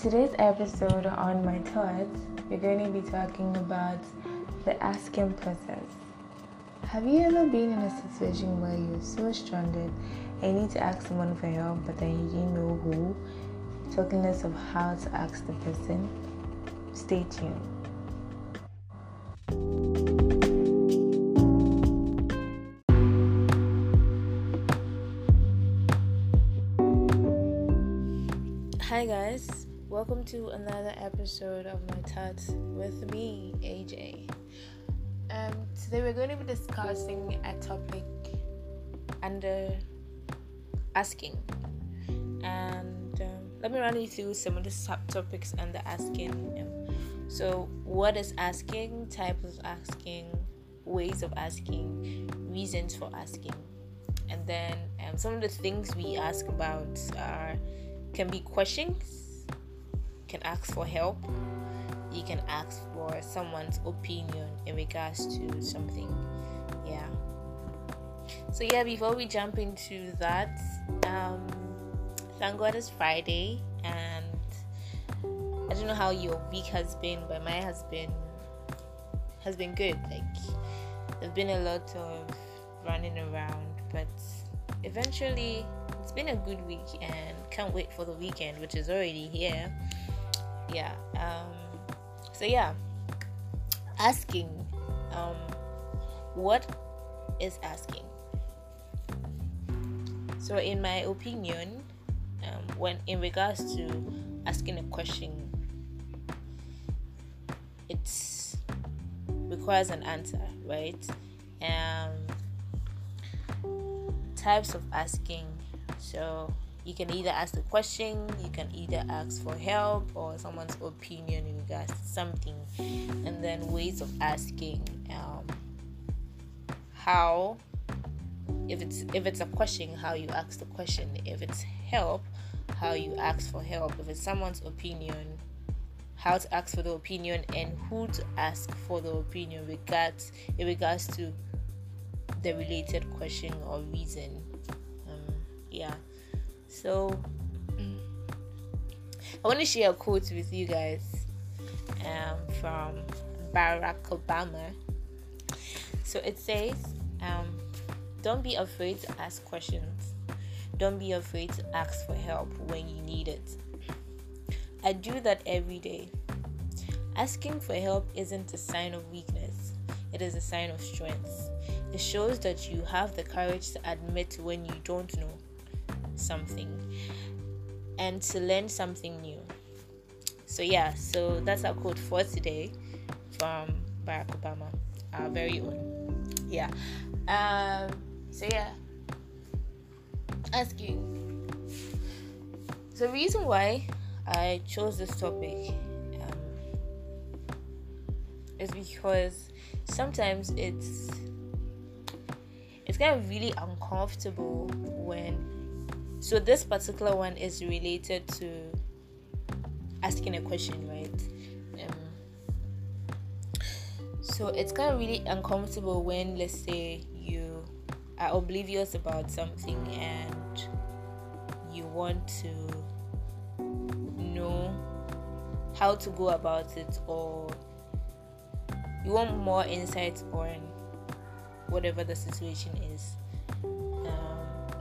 today's episode on My Thoughts, we're going to be talking about the asking process. Have you ever been in a situation where you're so stranded and you need to ask someone for help, but then you didn't know who? Talking less of how to ask the person. Stay tuned. Hi guys, welcome to another episode of My Thoughts with me, AJ. Um, today we're going to be discussing a topic under asking, and um, let me run you through some of the subtopics under asking. Um, so, what is asking? Types of asking, ways of asking, reasons for asking, and then um, some of the things we ask about are can be questions can ask for help. You can ask for someone's opinion in regards to something. Yeah. So yeah before we jump into that um thank god it's friday and i don't know how your week has been but my has been has been good. Like there's been a lot of running around but eventually it's been a good week and can't wait for the weekend which is already here yeah um so yeah. Asking um what is asking? So in my opinion um, when in regards to asking a question it requires an answer right? Um types of asking so you can either ask a question, you can either ask for help or someone's opinion in regards to something, and then ways of asking um, how if it's if it's a question how you ask the question. If it's help how you ask for help. If it's someone's opinion how to ask for the opinion and who to ask for the opinion regards in regards to the related question or reason. Um, yeah so I want to share a quote with you guys um, from Barack Obama. So it says, um, "Don't be afraid to ask questions. Don't be afraid to ask for help when you need it." I do that every day. Asking for help isn't a sign of weakness; it is a sign of strength. It shows that you have the courage to admit when you don't know something and to learn something new. So, yeah, so that's our quote for today from Barack Obama, our very own. Yeah. Um, so, yeah, asking. The reason why I chose this topic um, is because sometimes it's it's kind of really uncomfortable when so this particular one is related to asking a question right? Um, so it's kind of really uncomfortable when let's say you are oblivious about something and you want to know how to go about it or you want more insight on whatever the situation is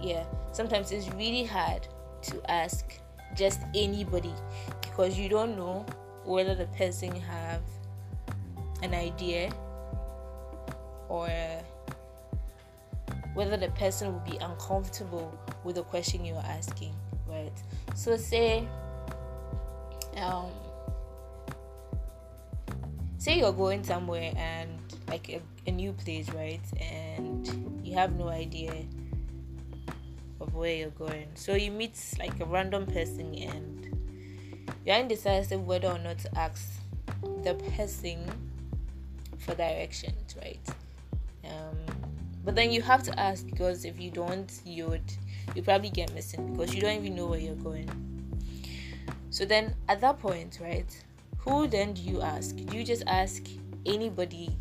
yeah sometimes it's really hard to ask just anybody because you don't know whether the person have an idea or whether the person will be uncomfortable with the question you're asking right? So say um say you're going somewhere and like a, a new place right? And you have no idea of where you're going. So you meet like a random person and you're indecisive whether or not to ask the person for directions, right? Um, but then you have to ask because if you don't, you'd you probably get missing because you don't even know where you're going. So then at that point, right? Who then do you ask? Do you just ask anybody?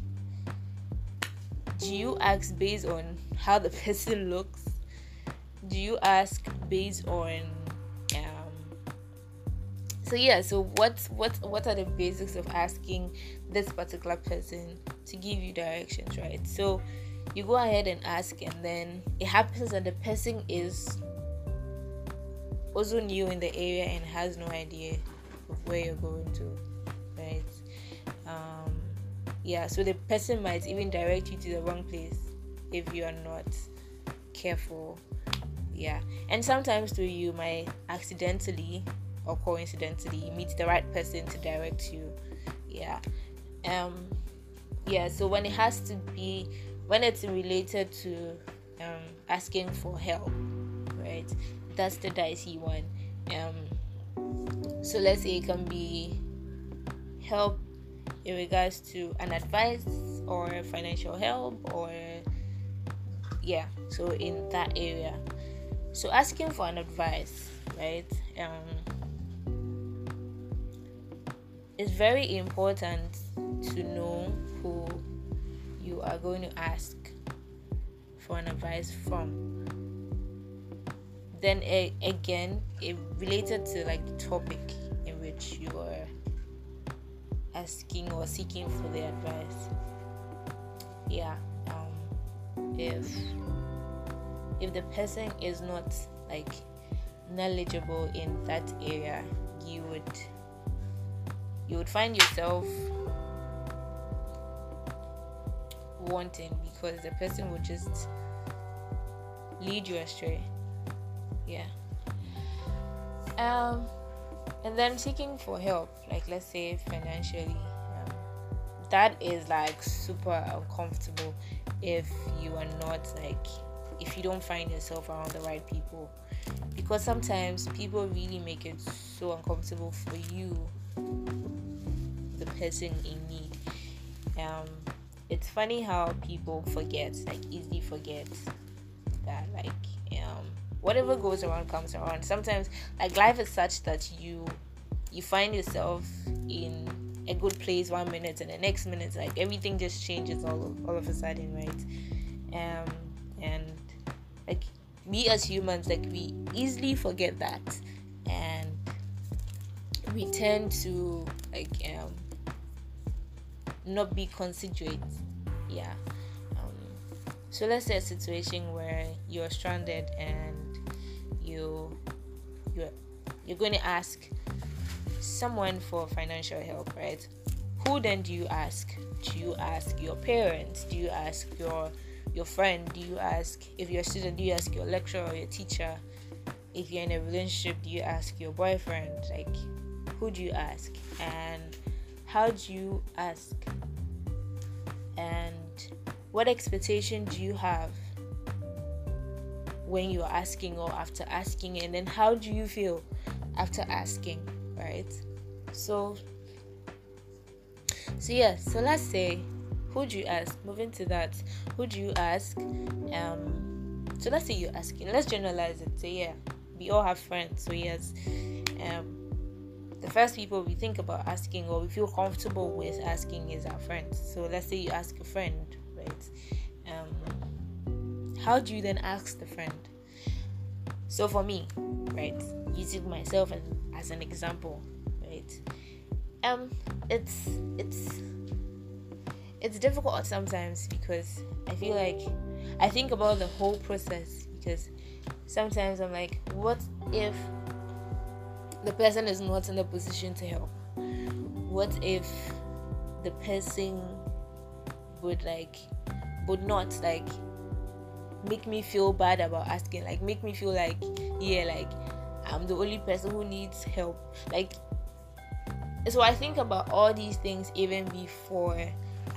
Do you ask based on how the person looks? Do you ask based on um, so yeah so what what what are the basics of asking this particular person to give you directions right? So you go ahead and ask and then it happens that the person is also new in the area and has no idea of where you're going to right? Um yeah so the person might even direct you to the wrong place if you are not careful yeah. And sometimes too you might accidentally or coincidentally meet the right person to direct you. Yeah. Um yeah so when it has to be when it's related to um asking for help right that's the dicey one. Um so let's say it can be help in regards to an advice or financial help or yeah so in that area so asking for an advice right um it's very important to know who you are going to ask for an advice from. Then a, again it related to like the topic in which you are asking or seeking for the advice. Yeah um if if the person is not like knowledgeable in that area you would you would find yourself wanting because the person would just lead you astray. Yeah. Um and then seeking for help like let's say financially um, that is like super uncomfortable if you are not like if you don't find yourself around the right people. Because sometimes people really make it so uncomfortable for you the person in need um it's funny how people forget like easily forget that like um whatever goes around comes around. Sometimes like life is such that you you find yourself in a good place one minute and the next minute like everything just changes all of, all of a sudden right? Um like we as humans like we easily forget that. And we tend to like um not be considerate. Yeah. Um, so let's say a situation where you're stranded and you you're you're going to ask someone for financial help right? Who then do you ask? Do you ask your parents? Do you ask your your friend do you ask if you're a student do you ask your lecturer or your teacher? If you're in a relationship do you ask your boyfriend? Like who do you ask? And how do you ask? And what expectation do you have when you're asking or after asking? And then how do you feel after asking right? So so yeah so let's say who do you ask? Moving to that who do you ask? Um so let's say you're asking let's generalize it. So yeah we all have friends so yes. Um the first people we think about asking or we feel comfortable with asking is our friends. So let's say you ask a friend right? Um how do you then ask the friend? So for me right using myself as, as an example right? Um it's it's it's difficult sometimes because I feel like I think about the whole process because sometimes I'm like, what if the person is not in a position to help? What if the person would like would not like make me feel bad about asking, like make me feel like yeah, like I'm the only person who needs help. Like so I think about all these things even before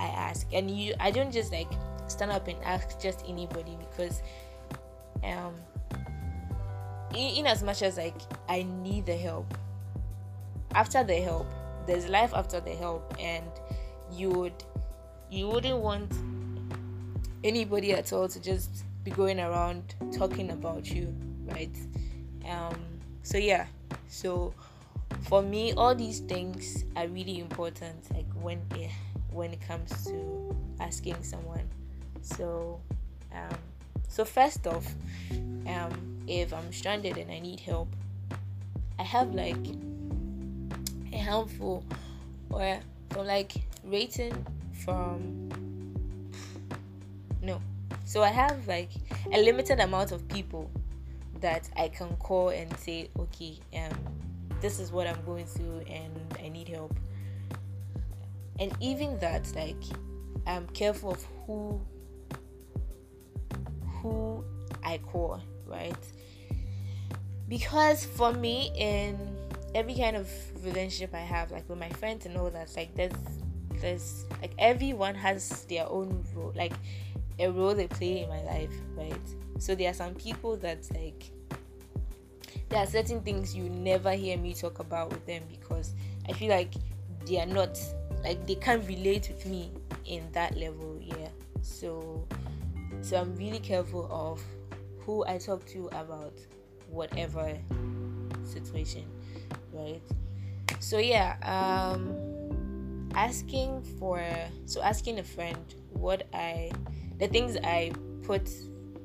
I ask. And you I don't just like stand up and ask just anybody because um in, in as much as like I need the help. After the help, there's life after the help and you would you wouldn't want anybody at all to just be going around talking about you, right? Um so yeah. So for me all these things are really important like when when it comes to asking someone. So, um, so first off, um, if I'm stranded and I need help, I have like a handful or from like rating from no so i have like a limited amount of people that i can call and say okay um this is what i'm going through and i need help and even that like i'm careful of who who i call right? Because for me in every kind of relationship i have like with my friends and all that like there's there's like everyone has their own role like a role they play in my life right? So there are some people that like there are certain things you never hear me talk about with them because i feel like they are not like they can't relate with me in that level yeah. So so i'm really careful of who i talk to about whatever situation right? So yeah um asking for so asking a friend what i the things i put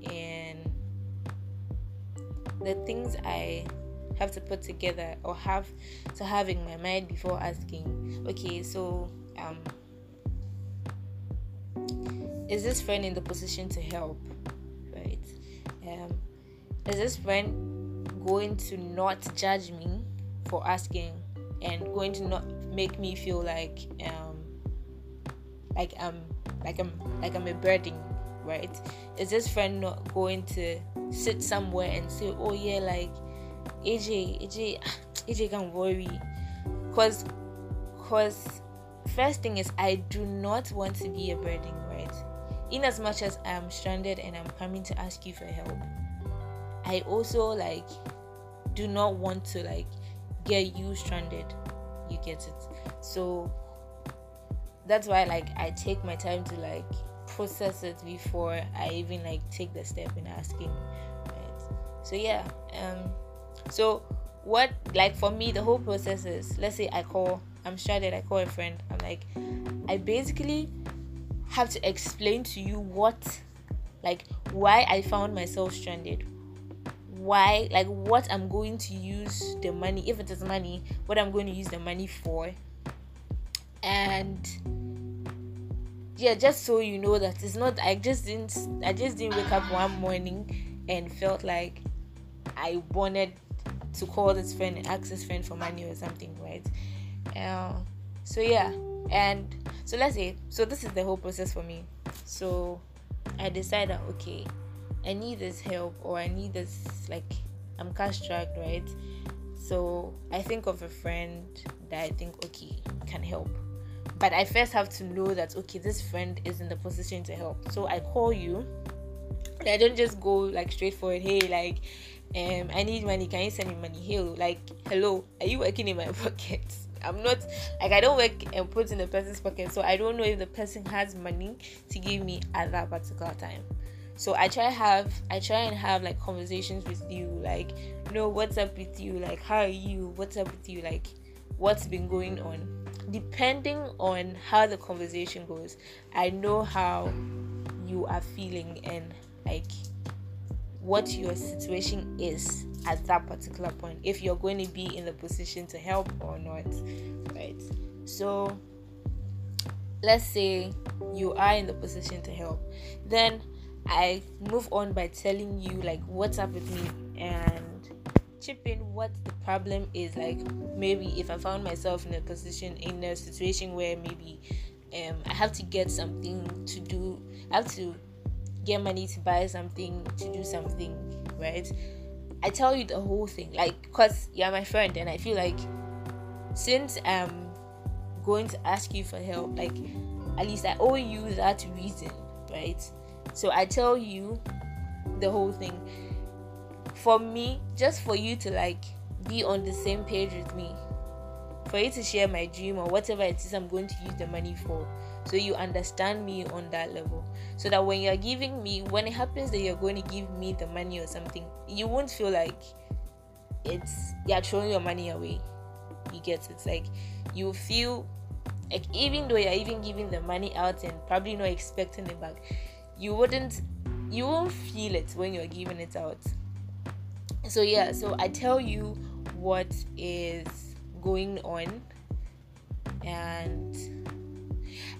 in the things i have to put together or have to have in my mind before asking. Okay so um is this friend in the position to help? Right. Um is this friend going to not judge me for asking and going to not make me feel like um like I'm like I'm like I'm a burden, right? Is this friend not going to sit somewhere and say, Oh yeah, like AJ, AJ AJ can worry. Cause cause first thing is I do not want to be a burden, right? In as much as I'm stranded and I'm coming to ask you for help, I also like do not want to like get you stranded. You get it? So that's why like i take my time to like process it before i even like take the step in asking right? So yeah um so what like for me the whole process is let's say i call i'm stranded i call a friend. I'm like i basically have to explain to you what like why i found myself stranded. Why like what i'm going to use the money if it is money what i'm going to use the money for. And yeah just so you know that it's not i just didn't i just didn't wake up one morning and felt like i wanted to call this friend and ask this friend for money or something right uh, so yeah and so let's say so this is the whole process for me so i decided okay I need this help or I need this like I'm cash strapped, right? So I think of a friend that I think okay can help. But I first have to know that okay, this friend is in the position to help. So I call you. I don't just go like straight for it. Hey, like, um, I need money. Can you send me money? Hey, like, hello, are you working in my pocket? I'm not like I don't work and put in the person's pocket, so I don't know if the person has money to give me at that particular time so i try have i try and have like conversations with you like you know what's up with you like how are you what's up with you like what's been going on depending on how the conversation goes i know how you are feeling and like what your situation is at that particular point if you're going to be in the position to help or not right? So let's say you are in the position to help. Then I move on by telling you like what's up with me and chip in what the problem is. Like maybe if I found myself in a position in a situation where maybe um, I have to get something to do I have to get money to buy something to do something right I tell you the whole thing like because you're my friend and I feel like since I'm going to ask you for help like at least I owe you that reason right so I tell you the whole thing. For me, just for you to like be on the same page with me, for you to share my dream or whatever it is I'm going to use the money for. So you understand me on that level. So that when you're giving me, when it happens that you're going to give me the money or something, you won't feel like it's you're throwing your money away. You get it? It's like you feel like even though you're even giving the money out and probably not expecting it back, you wouldn't you won't feel it when you're giving it out so yeah so i tell you what is going on and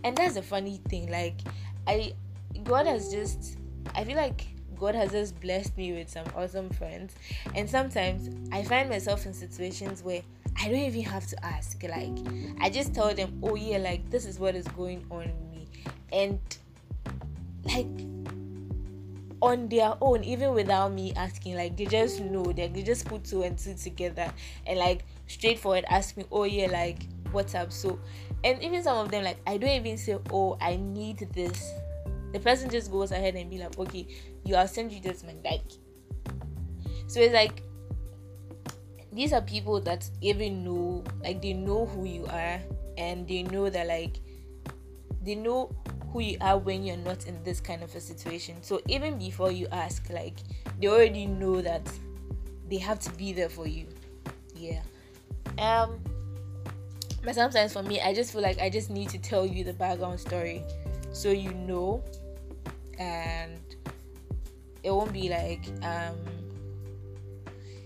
and that's the funny thing like i god has just i feel like god has just blessed me with some awesome friends. And sometimes i find myself in situations where i don't even have to ask. Like i just tell them oh yeah like this is what is going on with me. And like on their own even without me asking like they just know they, they just put two and two together and like straightforward ask me oh yeah like what's up. So and even some of them like i don't even say oh i need this. The person just goes ahead and be like okay you i'll send you this man like so it's like these are people that even know like they know who you are and they know that like they know who you are when you're not in this kind of a situation. So even before you ask like they already know that they have to be there for you. Yeah. Um but sometimes for me i just feel like i just need to tell you the background story so you know. And it won't be like um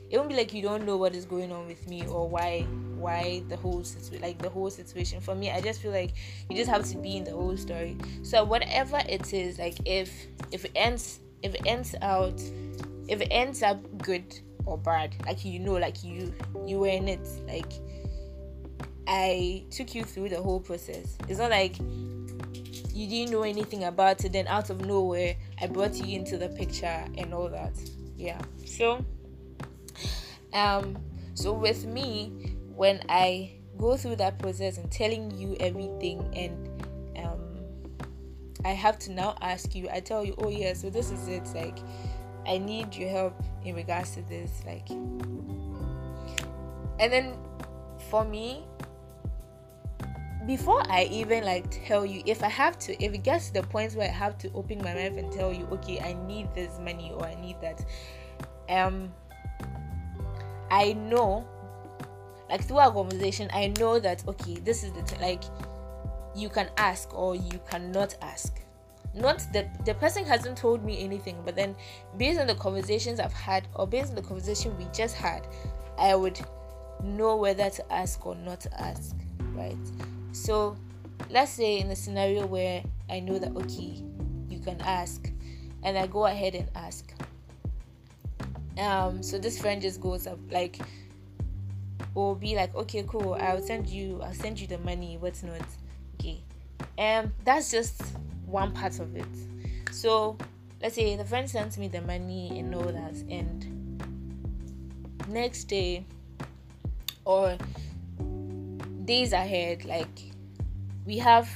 it won't be like you don't know what is going on with me or why why the whole situation like the whole situation. For me i just feel like you just have to be in the whole story. So whatever it is like if if it ends if it ends out if it ends up good or bad like you know like you you were in it like i took you through the whole process it's not like you didn't know anything about it then out of nowhere i brought you into the picture and all that yeah so um so with me when I go through that process and telling you everything and um, I have to now ask you, I tell you, oh yeah, so this is it. Like, I need your help in regards to this. Like, and then for me, before I even like tell you, if I have to, if it gets to the point where I have to open my mouth and tell you, okay, I need this money or I need that, um, I know like through our conversation i know that okay this is the t- like you can ask or you cannot ask. Not that the person hasn't told me anything but then based on the conversations i've had or based on the conversation we just had i would know whether to ask or not to ask right so let's say in a scenario where i know that okay you can ask and i go ahead and ask. Um so this friend just goes up like or be like okay cool i'll send you i'll send you the money what's not. Okay. Um, that's just one part of it. So let's say the friend sends me the money and all that and next day or days ahead like we have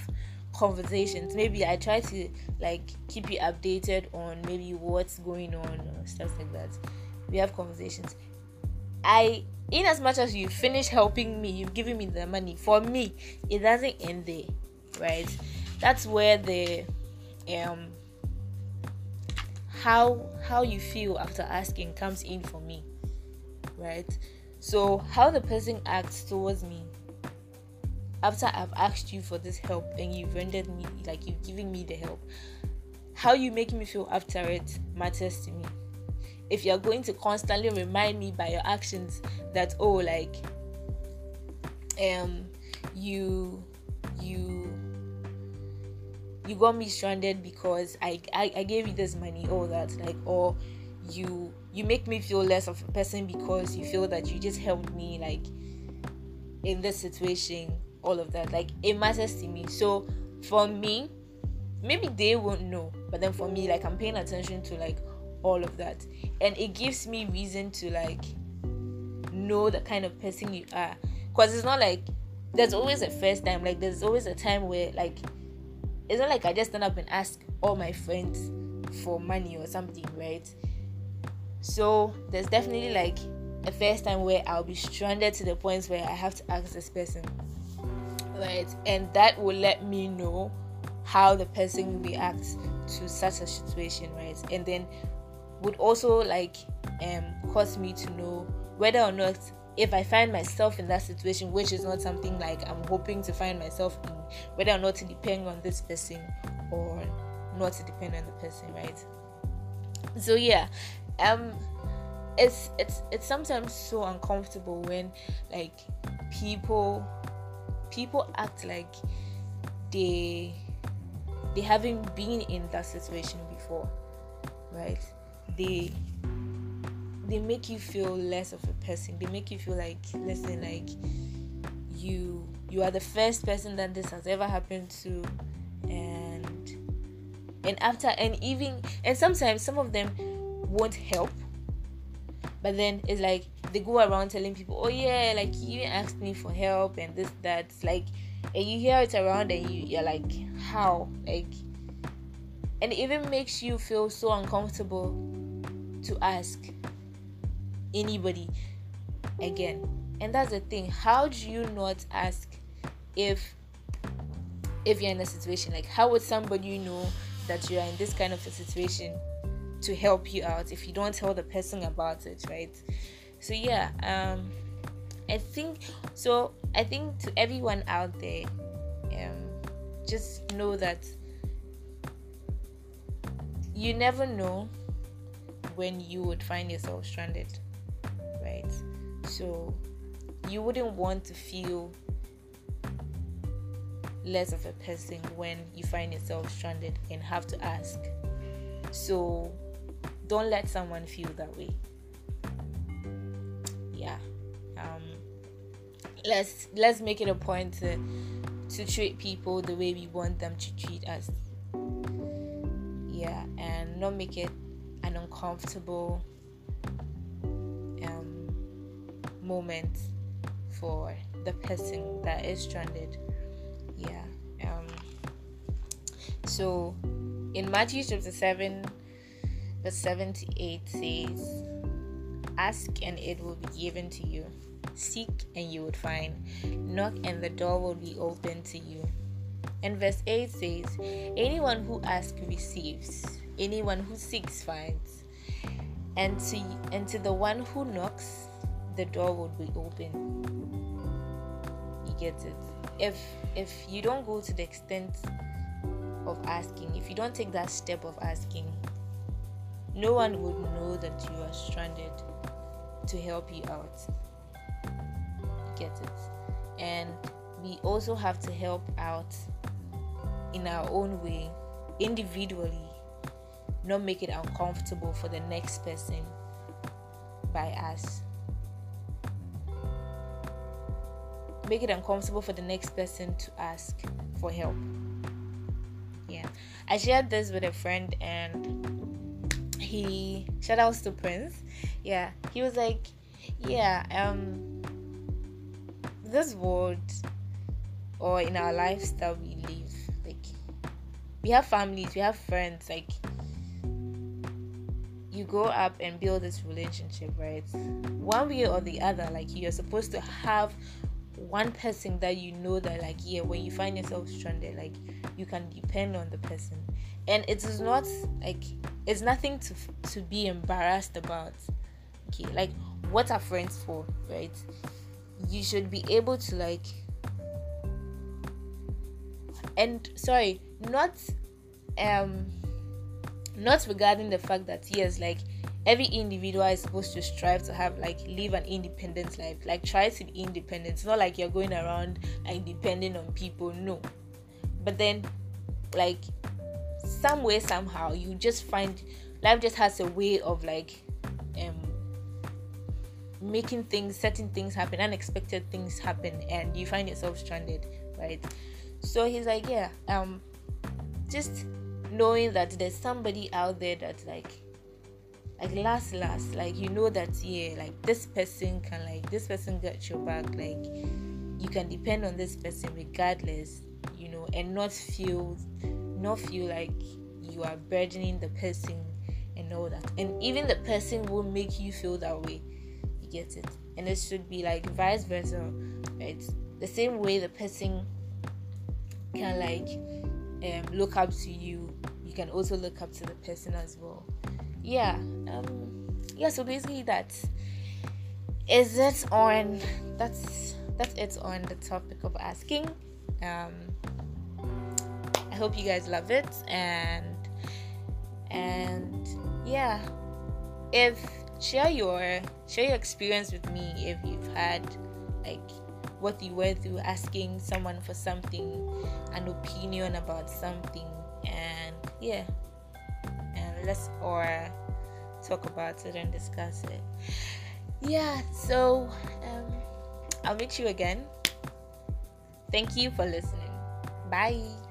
conversations maybe i try to like keep you updated on maybe what's going on or stuff like that we have conversations i in as much as you finish helping me, you've given me the money. For me, it doesn't end there, right? That's where the um how how you feel after asking comes in for me, right? So how the person acts towards me after I've asked you for this help and you've rendered me like you've given me the help, how you make me feel after it matters to me. If you're going to constantly remind me by your actions that oh like um you you you got me stranded because I, I i gave you this money all that like or you you make me feel less of a person because you feel that you just helped me like in this situation all of that. Like it matters to me. So for me maybe they won't know but then for me like i'm paying attention to like all of that. And it gives me reason to like know the kind of person you are. Because it's not like there's always a first time. Like there's always a time where like it's not like i just stand up and ask all my friends for money or something right? So there's definitely like a first time where i'll be stranded to the point where i have to ask this person right and that will let me know how the person reacts to such a situation right and then would also like um cause me to know whether or not if I find myself in that situation, which is not something like I'm hoping to find myself in, whether or not to depend on this person or not to depend on the person, right? So yeah, um, it's it's it's sometimes so uncomfortable when like people people act like they they haven't been in that situation before right? They they make you feel less of a person. They make you feel like listen like you you are the first person that this has ever happened to and and after and even and sometimes some of them won't help but then it's like they go around telling people oh yeah like you asked me for help and this that. like and you hear it around and you, you're like how? Like and it even makes you feel so uncomfortable to ask anybody again. And that's the thing. How do you not ask if if you're in a situation? Like how would somebody know that you're in this kind of a situation to help you out if you don't tell the person about it right so yeah um i think so i think to everyone out there um just know that you never know when you would find yourself stranded right so you wouldn't want to feel less of a person when you find yourself stranded and have to ask. So don't let someone feel that way. Yeah. Um let's let's make it a point to to treat people the way we want them to treat us. Yeah, and not make it an uncomfortable um, moment for the person that is stranded yeah um so in matthew chapter 7 verse 78 says ask and it will be given to you. Seek and you would find. Knock and the door will be open to you. And verse 8 says anyone who asks receives. Anyone who seeks finds. And to and to the one who knocks the door will be open. You get it. If if you don't go to the extent of asking if you don't take that step of asking no one would know that you are stranded to help you out get it and we also have to help out in our own way individually not make it uncomfortable for the next person by us make it uncomfortable for the next person to ask for help. Yeah, I shared this with a friend, and he shout outs to Prince. Yeah, he was like, "Yeah, um, this world or in our lifestyle we live, like, we have families, we have friends, like." you grow up and build this relationship, right? One way or the other, like you're supposed to have one person that you know that like yeah when you find yourself stranded like you can depend on the person and it is not like it's nothing to to be embarrassed about okay like what are friends for right? You should be able to like and sorry not um not regarding the fact that yes like every individual is supposed to strive to have like live an independent life like try to be independent. It's not like you're going around and depending on people no. But then like some way somehow you just find life just has a way of like um making things certain things happen unexpected things happen and you find yourself stranded right? So he's like yeah um just knowing that there's somebody out there that like like last last like you know that yeah like this person can like this person got your back like you can depend on this person regardless you know and not feel not feel like you are burdening the person and all that. And even the person will make you feel that way get it. And it should be like vice versa. Right? The same way the person can like um, look up to you you can also look up to the person as well. Yeah um yeah so basically that's it on that's that's it on the topic of asking. Um i hope you guys love it. And and yeah if share your share your experience with me if you've had like what you went through asking someone for something an opinion about something and yeah. And let's or talk about it and discuss it. Yeah so um i'll meet you again. Thank you for listening. Bye